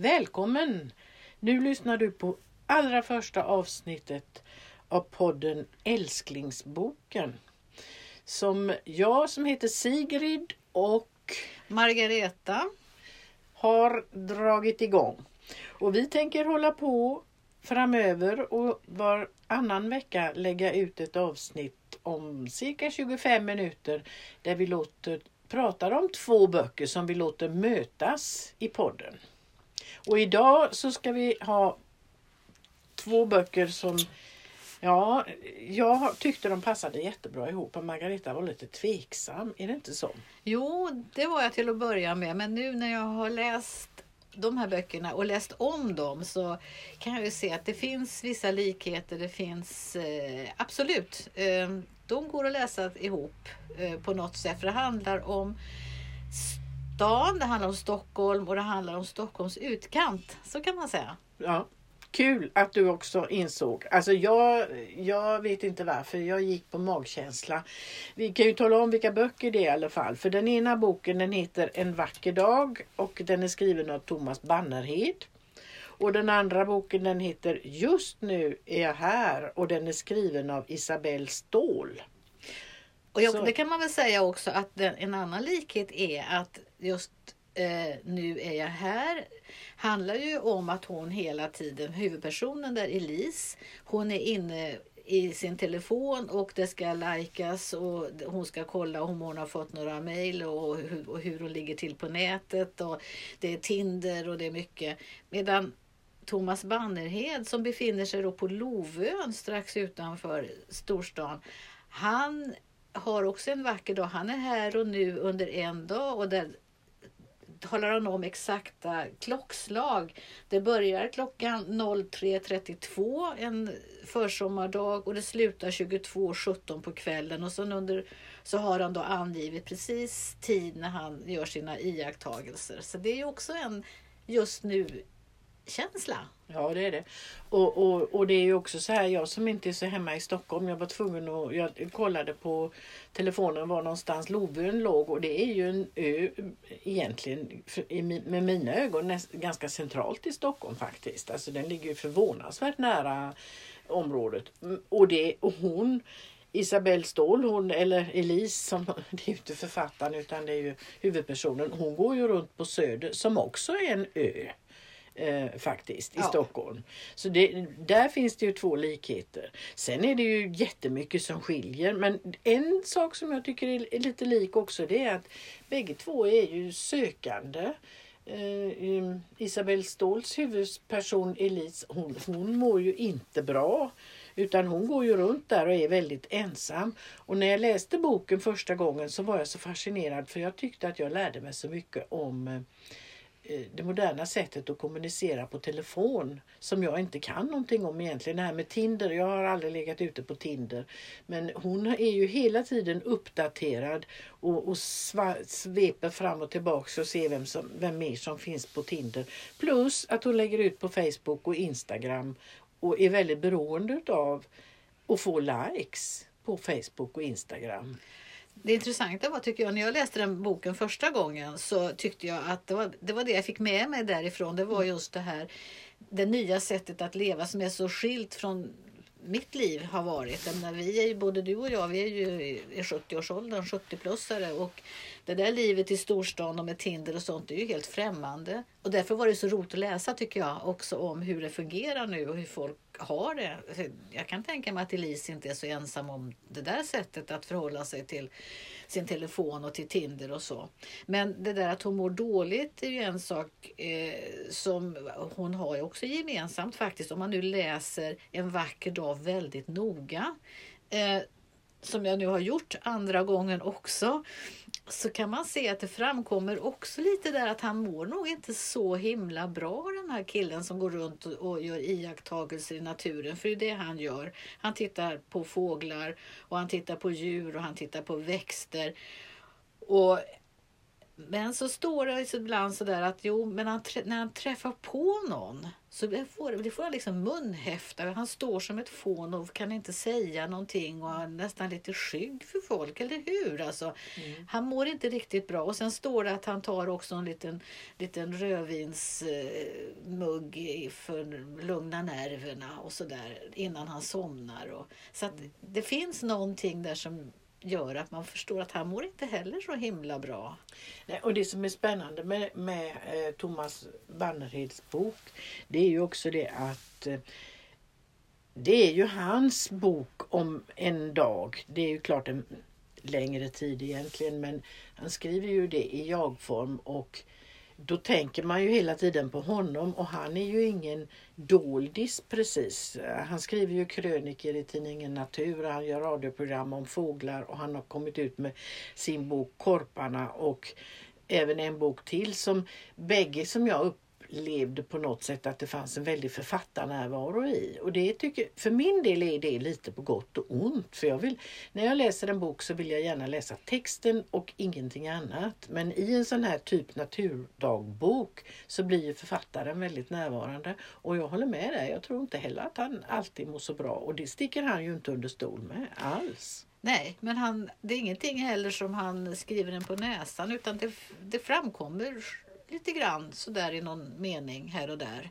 Välkommen! Nu lyssnar du på allra första avsnittet av podden Älsklingsboken. Som jag som heter Sigrid och Margareta. har dragit igång. Och vi tänker hålla på framöver och varannan vecka lägga ut ett avsnitt om cirka 25 minuter där vi låter, pratar om två böcker som vi låter mötas i podden. Och idag så ska vi ha två böcker som Ja, jag tyckte de passade jättebra ihop och Margareta var lite tveksam. Är det inte så? Jo, det var jag till att börja med. Men nu när jag har läst de här böckerna och läst om dem så kan jag ju se att det finns vissa likheter. Det finns eh, absolut. Eh, de går att läsa ihop eh, på något sätt. För det handlar om stan, det handlar om Stockholm och det handlar om Stockholms utkant. Så kan man säga. Ja. Kul att du också insåg. Alltså jag, jag vet inte varför, jag gick på magkänsla. Vi kan ju tala om vilka böcker det är i alla fall. För den ena boken den heter En vacker dag och den är skriven av Thomas Bannerhed. Och den andra boken den heter Just nu är jag här och den är skriven av Isabelle Ståhl. Och jag, det kan man väl säga också att den, en annan likhet är att just eh, nu är jag här handlar ju om att hon hela tiden, huvudpersonen där Elise, hon är inne i sin telefon och det ska likas och hon ska kolla om hon har fått några mejl och hur, och hur hon ligger till på nätet och det är Tinder och det är mycket. Medan Thomas Bannerhed som befinner sig då på Lovön strax utanför storstan. Han har också en vacker dag. Han är här och nu under en dag och där talar han om exakta klockslag. Det börjar klockan 03.32 en försommardag och det slutar 22.17 på kvällen och sen under så har han då angivit precis tid när han gör sina iakttagelser. Så det är ju också en just nu känsla. Ja det är det. Och, och, och det är ju också så här, jag som inte är så hemma i Stockholm, jag var tvungen att, jag kollade på telefonen var någonstans Lovön låg och det är ju en ö egentligen i med mina ögon näst, ganska centralt i Stockholm faktiskt. Alltså den ligger ju förvånansvärt nära området. Mm, och, det, och hon Isabelle Ståhl, hon, eller Elise, som, det är ju inte författaren utan det är ju huvudpersonen. Hon går ju runt på Söder som också är en ö eh, faktiskt i Ja. Stockholm. Så det, där finns det ju två likheter. Sen är det ju jättemycket som skiljer men en sak som jag tycker är, är lite lik också det är att bägge två är ju sökande. Eh, um, Isabelle Ståhls huvudperson Elise hon, hon mår ju inte bra. Utan hon går ju runt där och är väldigt ensam. Och när jag läste boken första gången så var jag så fascinerad för jag tyckte att jag lärde mig så mycket om eh, Eh, det moderna sättet att kommunicera på telefon som jag inte kan någonting om egentligen. Det här med Tinder, jag har aldrig legat ute på Tinder. Men hon är ju hela tiden uppdaterad och, och sva, sveper fram och tillbaka och ser vem, som, vem mer som finns på Tinder. Plus att hon lägger ut på Facebook och Instagram och är väldigt beroende av att få likes på Facebook och Instagram. Det intressanta var, tycker jag, när jag läste den boken första gången så tyckte jag att det var det, var det jag fick med mig därifrån. Det var just det här, det nya sättet att leva som är så skilt från mitt liv har varit. Jag menar, vi är ju, både du och jag, vi är ju i 70-årsåldern, 70-plussare och det där livet i storstan och med Tinder och sånt är ju helt främmande. Och därför var det så roligt att läsa tycker jag också om hur det fungerar nu och hur folk har det. Jag kan tänka mig att Elise inte är så ensam om det där sättet att förhålla sig till sin telefon och till Tinder och så. Men det där att hon mår dåligt är ju en sak eh, som hon har ju också gemensamt faktiskt. Om man nu läser En vacker dag väldigt noga. Eh, som jag nu har gjort andra gången också. Så kan man se att det framkommer också lite där att han mår nog inte så himla bra den här killen som går runt och, och gör iakttagelser i naturen. För det är det han gör. Han tittar på fåglar och han tittar på djur och han tittar på växter. Och men så står det ibland sådär att jo, men han, när han träffar på någon så får, det får han liksom munhäfta. Han står som ett fån och kan inte säga någonting och är nästan lite skygg för folk, eller hur? Alltså, mm. Han mår inte riktigt bra. Och sen står det att han tar också en liten, liten rödvinsmugg eh, för att lugna nerverna och sådär innan han somnar. Och, så att det finns någonting där som gör att man förstår att han mår inte heller så himla bra. Nej, och det som är spännande med, med eh, Thomas Bannerheds bok det är ju också det att eh, det är ju hans bok om en dag. Det är ju klart en längre tid egentligen men han skriver ju det i jag-form och då tänker man ju hela tiden på honom och han är ju ingen doldis precis. Han skriver ju kröniker i tidningen Natur, han gör radioprogram om fåglar och han har kommit ut med sin bok Korparna och även en bok till som bägge som jag upp upplevde på något sätt att det fanns en väldig författarnärvaro i. Och det tycker, för min del är det lite på gott och ont. För jag vill, när jag läser en bok så vill jag gärna läsa texten och ingenting annat. Men i en sån här typ naturdagbok så blir ju författaren väldigt närvarande. Och jag håller med dig, jag tror inte heller att han alltid mår så bra. Och det sticker han ju inte under stol med alls. Nej, men han, det är ingenting heller som han skriver den på näsan utan det, det framkommer lite grann sådär i någon mening här och där.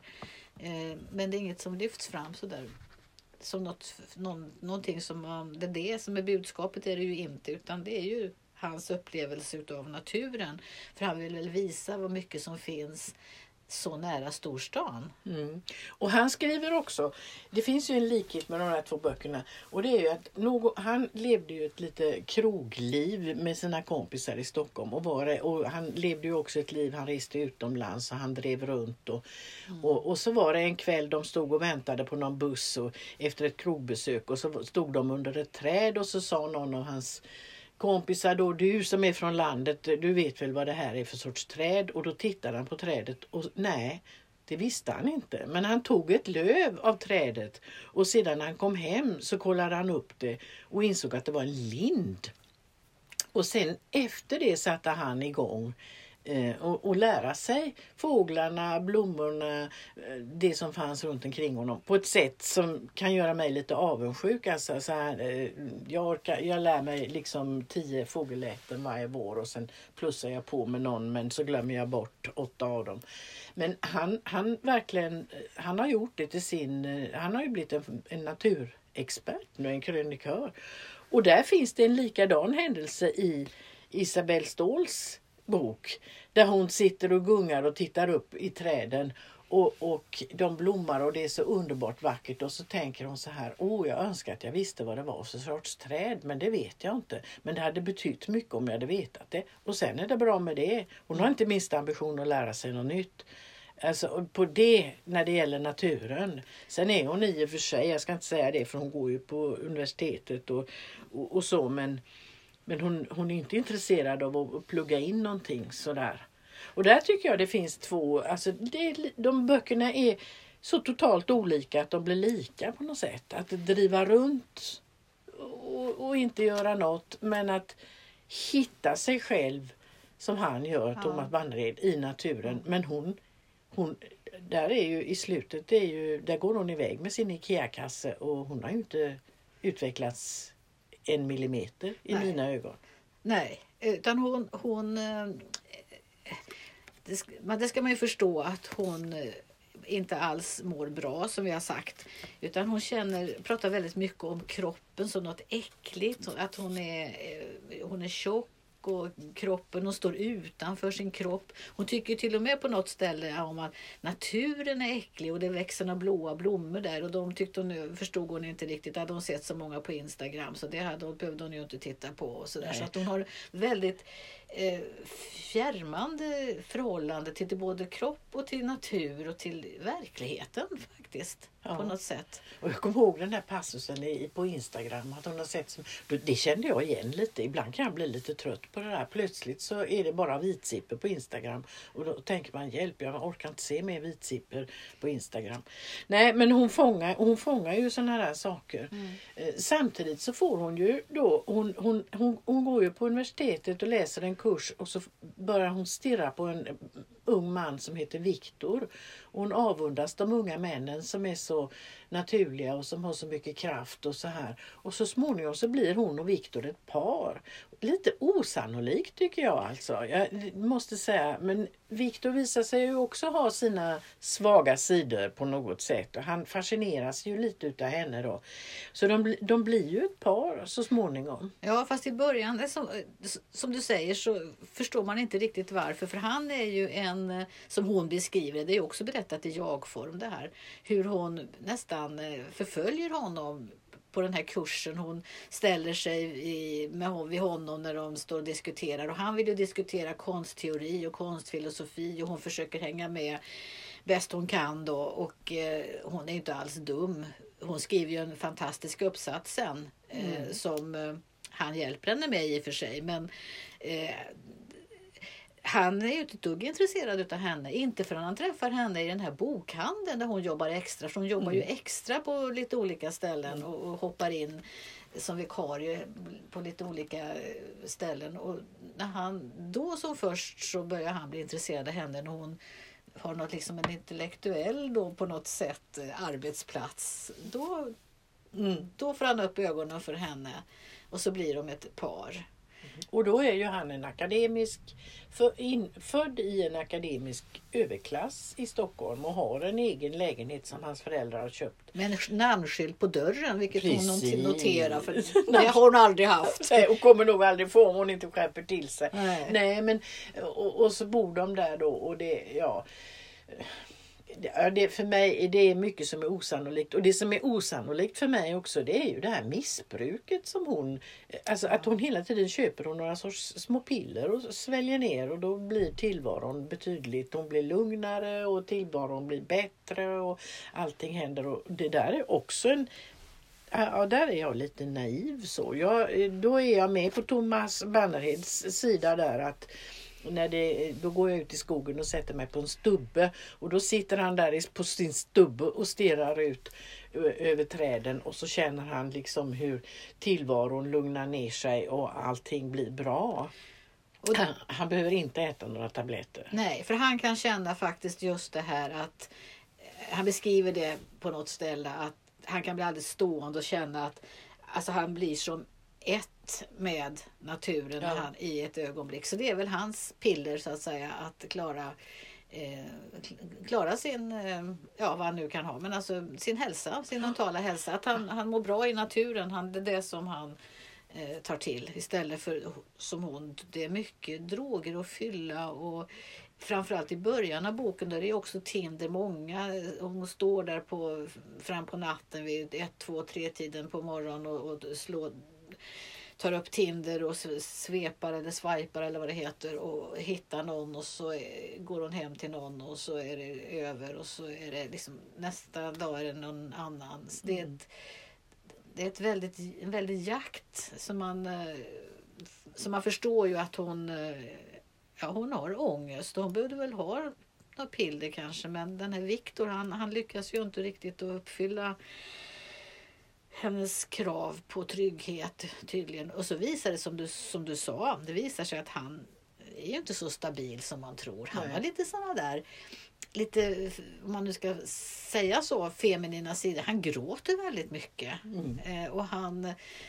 Eh, men det är inget som lyfts fram sådär som något, någon, någonting som det är det som är budskapet är det ju inte utan det är ju hans upplevelse av naturen. För han vill väl visa vad mycket som finns så nära storstan. Mm. Och han skriver också, det finns ju en likhet med de här två böckerna och det är ju att någon, han levde ju ett lite krogliv med sina kompisar i Stockholm och, var, och han levde ju också ett liv, han reste utomlands och han drev runt och, mm. och, och, så var det en kväll de stod och väntade på någon buss och, efter ett krogbesök och så stod de under ett träd och så sa någon av hans kompisar då, du som är från landet, du vet väl vad det här är för sorts träd? Och då tittade han på trädet och nej, det visste han inte. Men han tog ett löv av trädet och sedan när han kom hem så kollade han upp det och insåg att det var en lind. Och sen efter det satte han igång Eh, Eh, och, och, lära sig fåglarna, blommorna, eh, det som fanns runt omkring honom på ett sätt som kan göra mig lite avundsjuk. Alltså, så här, eh, jag, orkar, jag lär mig liksom tio fågelläten varje vår och sen plussar jag på med någon men så glömmer jag bort åtta av dem. Men han, han verkligen, han har gjort det till sin, han har ju blivit en, en naturexpert nu, en krönikör. Och där finns det en likadan händelse i Isabelle Ståhls bok där hon sitter och gungar och tittar upp i träden och, och de blommar och det är så underbart vackert och så tänker hon så här, åh jag önskar att jag visste vad det var för sorts träd men det vet jag inte. Men det hade betytt mycket om jag hade vetat det. Och sen är det bra med det. Hon har inte minsta ambition att lära sig något nytt. Alltså på det när det gäller naturen. Sen är hon i och för sig, jag ska inte säga det för hon går ju på universitetet och, och, och så men men hon, hon är inte intresserad av att plugga in någonting sådär. Och där tycker jag det finns två, alltså det, de böckerna är så totalt olika att de blir lika på något sätt. Att driva runt och, och inte göra något men att hitta sig själv som han gör, ja. Thomas Bannered, i naturen. Men hon, hon, där är ju i slutet, det är ju, där går hon iväg med sin IKEA-kasse och hon har ju inte utvecklats en millimeter i Nej. mina ögon. Nej, utan hon... hon eh, det, ska, det ska man ju förstå att hon eh, inte alls mår bra som vi har sagt. Utan hon känner, pratar väldigt mycket om kroppen som något äckligt. Att hon är, eh, hon är tjock och kroppen. Hon står utanför sin kropp. Hon tycker till och med på något ställe om att naturen är äcklig och det växer några blåa blommor där. Och de tyckte hon, förstod hon inte riktigt. Hade hon sett så många på Instagram så det hade, behövde hon ju inte titta på. Och så där. så att hon har väldigt fjärmande förhållande till både kropp och till natur och till verkligheten faktiskt. Ja. på något sätt. Och jag kommer ihåg den här passusen i, på Instagram. Att hon har sett som, det kände jag igen lite. Ibland kan jag bli lite trött på det där. Plötsligt så är det bara vitsipper på Instagram. Och då tänker man hjälp, jag orkar inte se mer vitsipper på Instagram. Nej men hon fångar, hon fångar ju sådana här saker. Eh, Samtidigt så får hon ju då, hon, hon, hon, hon går ju på universitetet och läser en kurs och så börjar hon stirra på en ung man som heter Viktor. Hon avundas de unga männen som är så naturliga och som har så mycket kraft och så här. Och så småningom så blir hon och Viktor ett par. Lite osannolikt tycker jag alltså. Jag måste säga. Men Viktor visar sig ju också ha sina svaga sidor på något sätt. Och han fascineras ju lite utav henne då. Så de, de blir ju ett par så småningom. Ja, fast i början, som, som du säger, så förstår man inte riktigt varför. För han är ju en, eh, som hon beskriver det, är också berättat i jag-form det här. Hur hon nästan eh, förföljer honom på den här kursen. Hon ställer sig i, med, hon- vid honom när de står och diskuterar. Och han vill ju diskutera konstteori och konstfilosofi och hon försöker hänga med bäst hon kan då. Och eh, hon är inte alls dum. Hon skriver ju en fantastisk uppsats sen eh, som eh, han hjälper henne med i och för sig. Men eh, han är ju inte ett dugg intresserad utav henne. Inte förrän han träffar henne i den här bokhandeln där hon jobbar extra. För hon jobbar ju extra på lite olika ställen och, och hoppar in som vikarie på lite olika ställen. Och när han, då som först så börjar han bli intresserad av henne när hon har något, liksom en intellektuell då på något sätt eh, arbetsplats. Då, då får han upp ögonen för henne och så blir de ett par. Och då är ju han en akademisk, för, in, född i en akademisk överklass i Stockholm och har en egen lägenhet som hans föräldrar har köpt. Med en namnskylt på dörren, vilket hon Precis. not- noterar. För det har hon aldrig haft. Nej, och kommer nog aldrig få om hon inte skärper till sig. Nej. Nej men och, och så bor de där då och det, ja. Det, för mig är mycket som är osannolikt. Och det som är osannolikt för mig också det är ju det här missbruket som hon... Alltså att hon hela tiden köper hon några sorts små piller och sväljer ner och då blir tillvaron betydligt... Hon blir lugnare och tillvaron blir bättre och allting händer. Och det där är också en... Ja, där är jag lite naiv så. Jag, då är jag med på Thomas Bannerheds sida där att när det, då går jag ut i skogen och sätter mig på en stubbe och då sitter han där på sin stubbe och stirrar ut över träden och så känner han liksom hur tillvaron lugnar ner sig och allting blir bra. Och, Han, han behöver inte äta några tabletter. nej, för han kan känna faktiskt just det här att eh, han beskriver det på något ställe att han kan bli alldeles stående och känna att alltså han blir som ett med naturen Ja. han, i ett ögonblick. Så det är väl hans piller så att säga att klara eh, klara sin, eh, ja vad han nu kan ha, men alltså sin hälsa, sin mentala hälsa. Att han, han mår bra i naturen, han, det är det som han eh, tar till istället för som hon, det är mycket droger att fylla och framförallt i början av boken där är det också Tinder många. Hon står där på, fram på natten vid ett, två, tre tiden på morgonen och, och slår tar upp Tinder och svepar eller swipar eller vad det heter och hittar någon och så går hon hem till någon och så är det över och så är det liksom nästa dag är det någon annan. Så Det är ett, det är ett väldigt, en väldig jakt som man, eh, som man förstår ju att hon, eh, ja, hon har ångest och hon behövde väl ha något piller kanske men den här Viktor han, han lyckas ju inte riktigt att uppfylla hennes krav på trygghet tydligen. Och så visar det som du, som du sa, det visar sig att han är ju inte så stabil som man tror. Han Nej. har lite sådana där, lite, om man nu ska säga så, feminina sidor. Han gråter väldigt mycket. Eh, och han,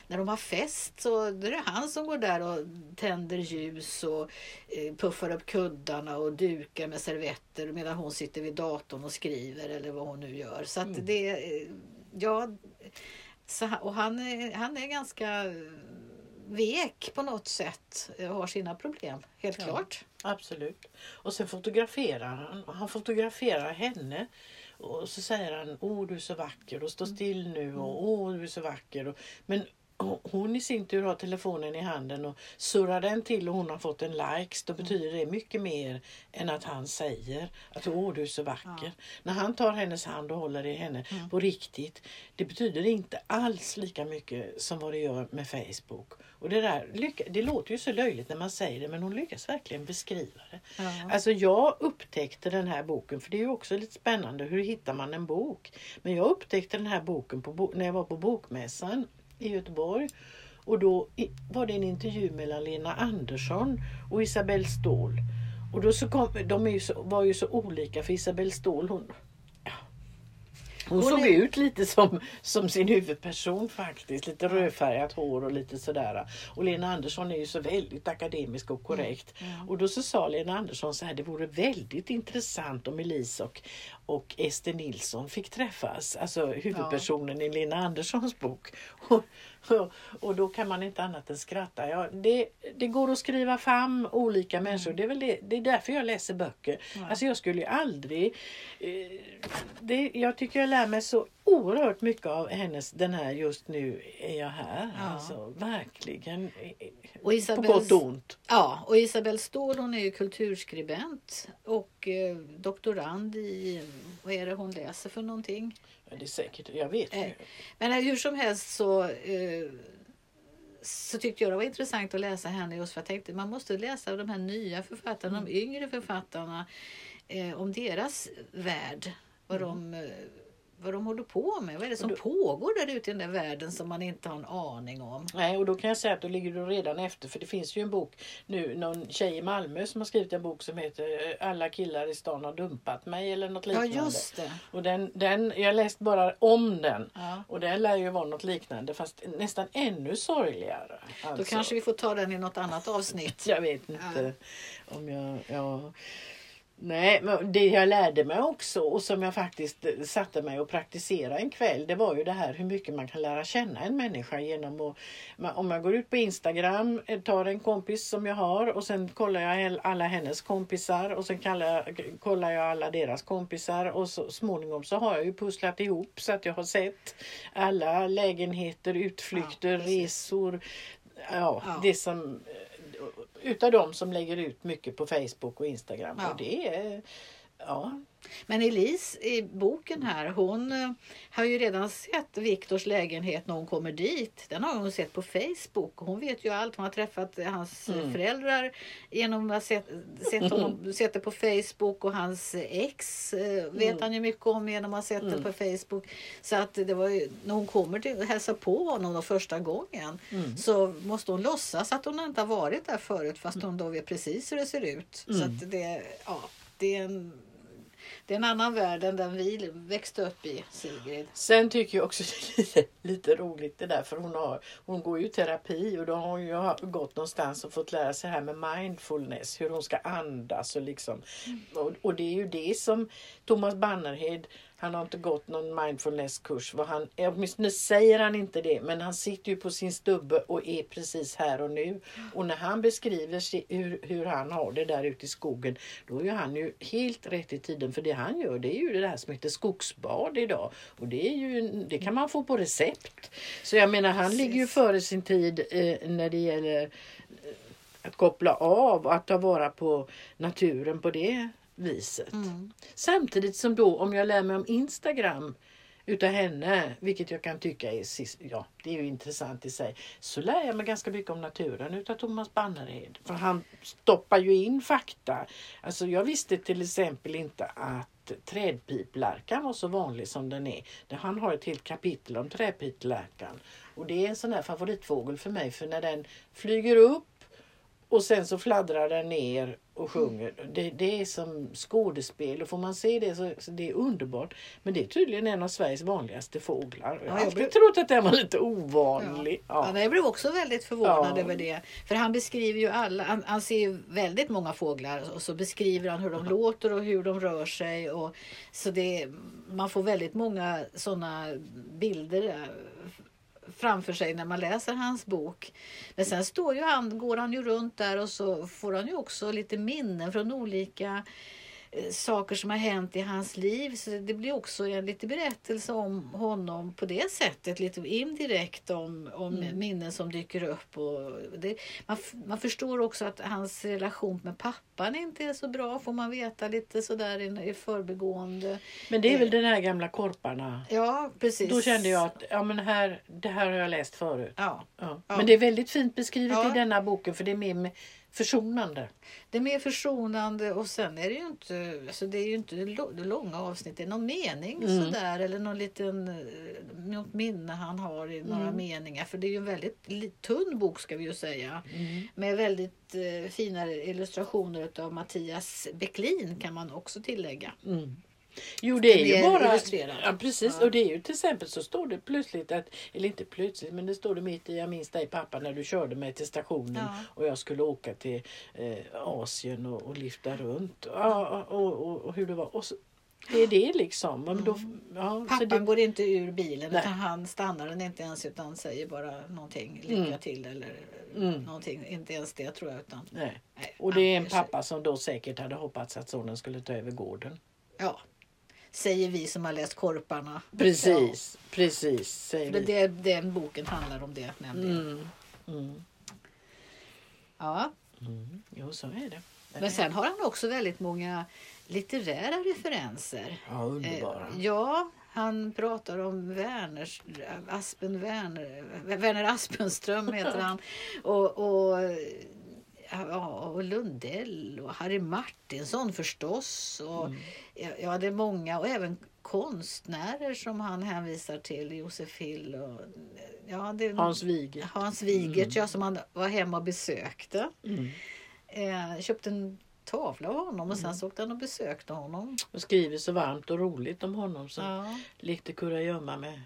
när de har fest så det är det han som går där och tänder ljus och eh, puffar upp kuddarna och dukar med servetter medan hon sitter vid datorn och skriver eller vad hon nu gör. Så att det, eh, ja, så, och han han är ganska vek på något sätt. eh, Har sina problem, helt Ja. klart. Absolut. Och sen fotograferar han. Han fotograferar henne. Och så säger han, åh du är så vacker och stå still nu och åh du är så vacker. Och, men hon i sin tur har telefonen i handen och surrar den till och hon har fått en likes, då betyder det mycket mer än att han säger att åh du är så vacker. Ja. När han tar hennes hand och håller i henne mm. på riktigt, det betyder inte alls lika mycket som vad det gör med Facebook. Och det, där, det låter ju så löjligt när man säger det men hon lyckas verkligen beskriva det. Ja. Alltså jag upptäckte den här boken, för det är ju också lite spännande, hur hittar man en bok? Men jag upptäckte den här boken på, när jag var på Bokmässan i Göteborg. Och då var det en intervju mellan Lena Andersson och Isabelle Ståhl. Och då så kom, de är ju så, var ju så olika för Isabelle Ståhl hon, hon, såg är... ut lite som, som sin huvudperson faktiskt. Lite rödfärgat hår och lite sådär. Och Lena Andersson är ju så väldigt akademisk och korrekt. Mm. Mm. Och då så sa Lena Andersson så här, det vore väldigt intressant om Elise och, och Ester Nilsson fick träffas. Alltså huvudpersonen ja. i Lena Anderssons bok. Och, och då kan man inte annat än skratta. Ja, det, det går att skriva fram olika människor. Det är, väl det, det är därför jag läser böcker. Ja. Alltså jag skulle ju aldrig... Eh, det, jag tycker jag lär mig så oerhört mycket av hennes, den här just nu är jag här. Ja. Alltså, verkligen. Och Isabel, på gott och ont. Ja, och Isabelle Ståhl hon är ju kulturskribent och eh, doktorand i, vad är det hon läser för någonting? Det är säkert, jag vet eh, Men hur som helst så eh, så tyckte jag det var intressant att läsa henne just för jag tänkte man måste läsa de här nya författarna, mm. de yngre författarna eh, om deras värld. Vad mm. de vad de håller på med. Vad är det som då, pågår där ute i den där världen som man inte har en aning om? Nej, och då kan jag säga att då ligger du redan efter. För det finns ju en bok nu, någon tjej i Malmö som har skrivit en bok som heter Alla killar i stan har dumpat mig eller något liknande. Ja, just det. Och den, den, jag läst bara om den ja. och den lär ju vara något liknande fast nästan ännu sorgligare. Alltså. Då kanske vi får ta den i något annat avsnitt. jag vet inte ja. om jag... Ja. Nej, men det jag lärde mig också och som jag faktiskt satte mig och praktiserade en kväll det var ju det här hur mycket man kan lära känna en människa genom att om jag går ut på Instagram, eh, tar en kompis som jag har och sen kollar jag alla hennes kompisar och sen kollar jag alla deras kompisar och så småningom så har jag ju pusslat ihop så att jag har sett alla lägenheter, utflykter, ja, resor, ja, ja, det som utav de som lägger ut mycket på Facebook och Instagram. Ja. Och det är, ja. Men Elise i boken här, hon eh, har ju redan sett Viktors lägenhet när hon kommer dit. Den har hon sett på Facebook. Hon vet ju allt. Hon har träffat hans mm. föräldrar genom att ha sett, sett, honom, sett det på Facebook och hans ex eh, vet mm. han ju mycket om genom att ha sett mm. det på Facebook. Så att det var ju, när hon kommer till hälsa på honom då första gången mm. så måste hon låtsas att hon inte har varit där förut fast hon då vet precis hur det ser ut. Så mm. att det, ja, det är en det är en annan värld än den vi växte upp i, Sigrid. Sen tycker jag också det är lite, lite roligt det där för hon, har, hon går ju terapi och då har hon ju gått någonstans och fått lära sig här med mindfulness, hur hon ska andas och liksom. Mm. Och, och, det är ju det som Thomas Bannerhed han har inte gått någon mindfulnesskurs. han, åtminstone säger han inte det, men han sitter ju på sin stubbe och är precis här och nu. Och när han beskriver hur, hur han har det där ute i skogen, då är han ju helt rätt i tiden. För det han gör, det är ju det där som heter skogsbad idag. Och det, är ju, det kan man få på recept. Så jag menar, han ligger ju före sin tid eh, när det gäller eh, att koppla av och att ta vara på naturen på det viset. Mm. Samtidigt som då om jag lär mig om Instagram utav henne, vilket jag kan tycka är, ja, det är ju intressant i sig, så lär jag mig ganska mycket om naturen utav Thomas Bannerhed. För han stoppar ju in fakta. Alltså jag visste till exempel inte att trädpiplärkan var så vanlig som den är. Han har ett helt kapitel om trädpiplärkan. Och det är en sån här favoritfågel för mig för när den flyger upp och sen så fladdrar den ner och sjunger. Det, det är som skådespel och får man se det så, så det är underbart. Men det är tydligen en av Sveriges vanligaste fåglar. Jag har alltid blev... trott att den var lite ovanlig. Ja. Ja. jag blev också väldigt förvånad ja. över det. För han beskriver ju alla, han, han, ser ju väldigt många fåglar och så beskriver han hur de låter och hur de rör sig. Och, så det, man får väldigt många sådana bilder framför sig när man läser hans bok. Men sen står ju han, går han ju runt där och så får han ju också lite minnen från olika saker som har hänt i hans liv. Så det blir också en liten berättelse om honom på det sättet. Lite indirekt om, om Mm. minnen som dyker upp. Och det, man, man förstår också att hans relation med pappan inte är så bra. Får man veta lite sådär i, i förbigående. Men det är väl den här gamla korparna. Ja, precis. Då kände jag att ja, men här, det här har jag läst förut. Ja, Ja. Men det är väldigt fint beskrivet Ja. i denna boken för det är mer med försonande. Det är mer försonande och sen är det ju inte, alltså det är ju inte långa avsnitt. Det är någon mening Mm. sådär eller någon liten eh, något minne han har i några Mm. meningar. För det är ju en väldigt tunn bok ska vi ju säga. Med väldigt eh, fina illustrationer av Mattias Bäcklin kan man också tillägga. Mm. Jo det är ju bara... Ja precis Ja. och det är ju till exempel så står det plötsligt att, eller inte plötsligt men det står det mitt i, jag minns dig pappa när du körde mig till stationen Ja. och jag skulle åka till eh, Asien och, och lyfta runt. Ja, och, och, och hur det var. Och så, det är det liksom. Men då, ja, så Pappan det, går inte ur bilen Nej. utan han stannar den inte ens utan säger bara någonting, lycka Mm. till eller Mm. någonting. Inte ens det tror jag utan nej. nej, Och det är en ger sig. pappa som då säkert hade hoppats att sonen skulle ta över gården. Ja, säger vi som har läst Korparna. Precis, precis. Ja, Säger för det, den boken handlar om det nämligen. Mm. Mm. Ja. Mm. Jo, så är det. Men sen har han också väldigt många litterära referenser. Ja, underbara. Eh, ja, han pratar om Werners, Aspen Werner, Werner Aspenström heter han. Och, och, och Lundell och Harry Martinsson förstås. Och, Mm. ja, ja, det är många och även konstnärer som han hänvisar till. Josef Hill och ja, det, Hans Wige. Hans Wigert, ja, som han var hemma och besökte. Mm. Eh, köpte en tavla av honom och sen så åkte han och besökte honom. Och skriver så varmt och roligt om honom som Ja. lekte kurragömma med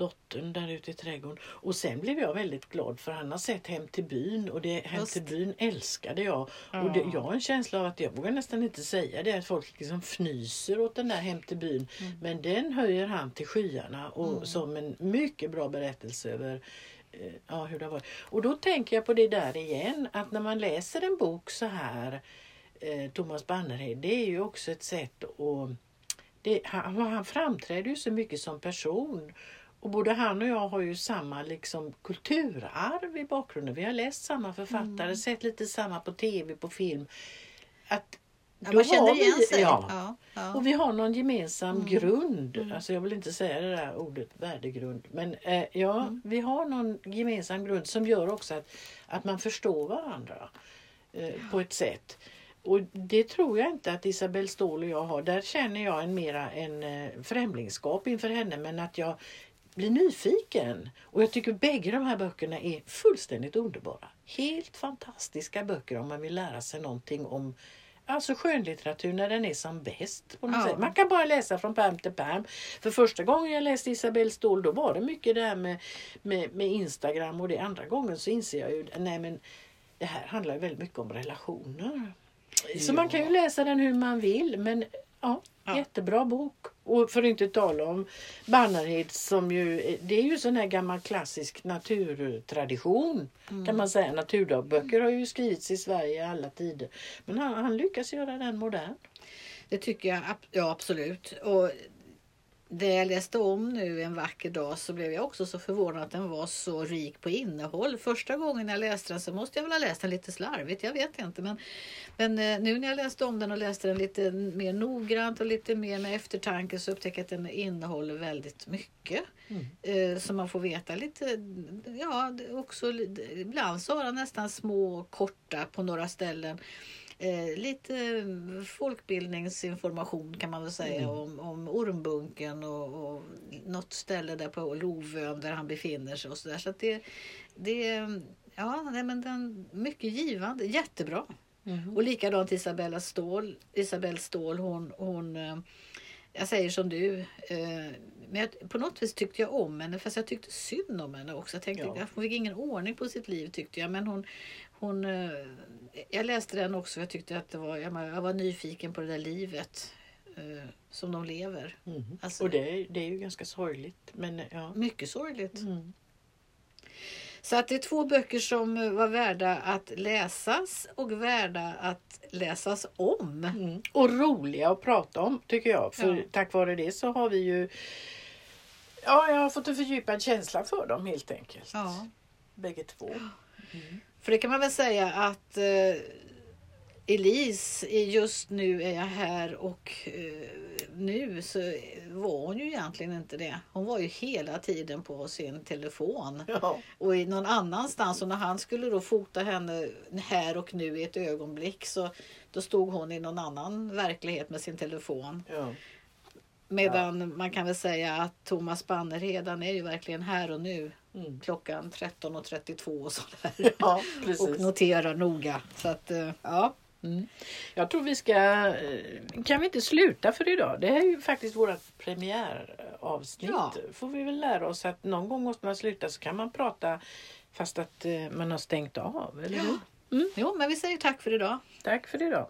dottern där ute i trädgården. Och sen blev jag väldigt glad för han har sett Hem till byn och det Hem Just. till byn älskade jag. Ja. Och det, jag har en känsla av att jag vågar nästan inte säga det att folk liksom fnyser åt den där Hem till byn. Mm. Men den höjer han till skyarna och Mm. som en mycket bra berättelse över eh, ja, hur det har varit. Och då tänker jag på det där igen att när man läser en bok så här eh, Thomas Bannerhed, det är ju också ett sätt att det, han, han framträder ju så mycket som person. Och både han och jag har ju samma liksom, kulturarv i bakgrunden. Vi har läst samma författare, Mm. sett lite samma på tv, på film. Att, Ja, man känner igen vi- sig. Ja. Ja, ja. Och vi har någon gemensam Mm. grund. Mm. Alltså jag vill inte säga det där ordet värdegrund. Men eh, ja, Mm. vi har någon gemensam grund som gör också att, att man förstår varandra eh, på ett sätt. Och det tror jag inte att Isabelle Ståhl och jag har. Där känner jag en mera en eh, främlingskap inför henne men att jag blir nyfiken. Och jag tycker bägge de här böckerna är fullständigt underbara. Helt fantastiska böcker om man vill lära sig någonting om Alltså skönlitteratur när den är som bäst. Ja. Man kan bara läsa från pärm till pärm. För första gången jag läste Isabelle Ståhl då var det mycket det här med, med, med Instagram och det. Andra gången så inser jag ju nej men det här handlar väldigt mycket om relationer. Så Ja. man kan ju läsa den hur man vill men ja, Ja. jättebra bok. Och för att inte tala om Bannerhed som ju, det är ju sån här gammal klassisk naturtradition Mm. kan man säga. Naturdagböcker har ju skrivits i Sverige i alla tider. Men han, han lyckas göra den modern. Det tycker jag ja, absolut. Och det jag läste om nu en vacker dag så blev jag också så förvånad att den var så rik på innehåll. Första gången jag läste den så måste jag väl ha läst den lite slarvigt, jag vet inte. Men, men eh, nu när jag läste om den och läste den lite mer noggrant och lite mer med eftertanke så upptäcker jag att den innehåller väldigt mycket. Mm. Eh, Så man får veta lite, ja också ibland så har han nästan små korta på några ställen. Eh, lite folkbildningsinformation kan man väl säga Mm. om, om ormbunken och, och något ställe där på Lovön där han befinner sig och så där. Så att det, det ja, nej, men den, mycket givande, jättebra. Och likadant Isabella Ståhl, Isabelle Ståhl, hon, hon eh, jag säger som du, eh, men jag, på något vis tyckte jag om henne fast jag tyckte synd om henne också. Jag tänkte Ja. hon fick ingen ordning på sitt liv tyckte jag. Men hon, hon, eh, jag läste den också jag tyckte att det var, jag, var- nyfiken på det där livet eh, som de lever. Mm. Alltså- och det, är- det är ju ganska sorgligt. Men ja. Mycket sorgligt. Mm. Så att det är två böcker som var värda att läsas och värda att läsas om. Mm. Och roliga att prata om tycker jag. För Ja. tack vare det så har vi ju Ja, jag har fått en fördjupad känsla för dem helt enkelt. Ja. Bägge två. För det kan man väl säga att eh, Elise, just nu är jag här och eh, nu så var hon ju egentligen inte det. Hon var ju hela tiden på sin telefon. Ja. Och i någon annanstans och när han skulle då fota henne här och nu i ett ögonblick så då stod hon i någon annan verklighet med sin telefon. Ja. Medan man kan väl säga att Thomas Bannerhedan är ju verkligen här och nu Mm. klockan 13.32 och sådär. ja, Och noterar noga. Så att, eh, ja. Mm. Jag tror vi ska... eh, Kan vi inte sluta för idag? Det här är ju faktiskt vårt premiäravsnitt. Ja. Får vi väl lära oss att någon gång måste man sluta så kan man prata fast att eh, man har stängt av. Eller hur? Jo, men vi säger tack för idag. Tack för idag.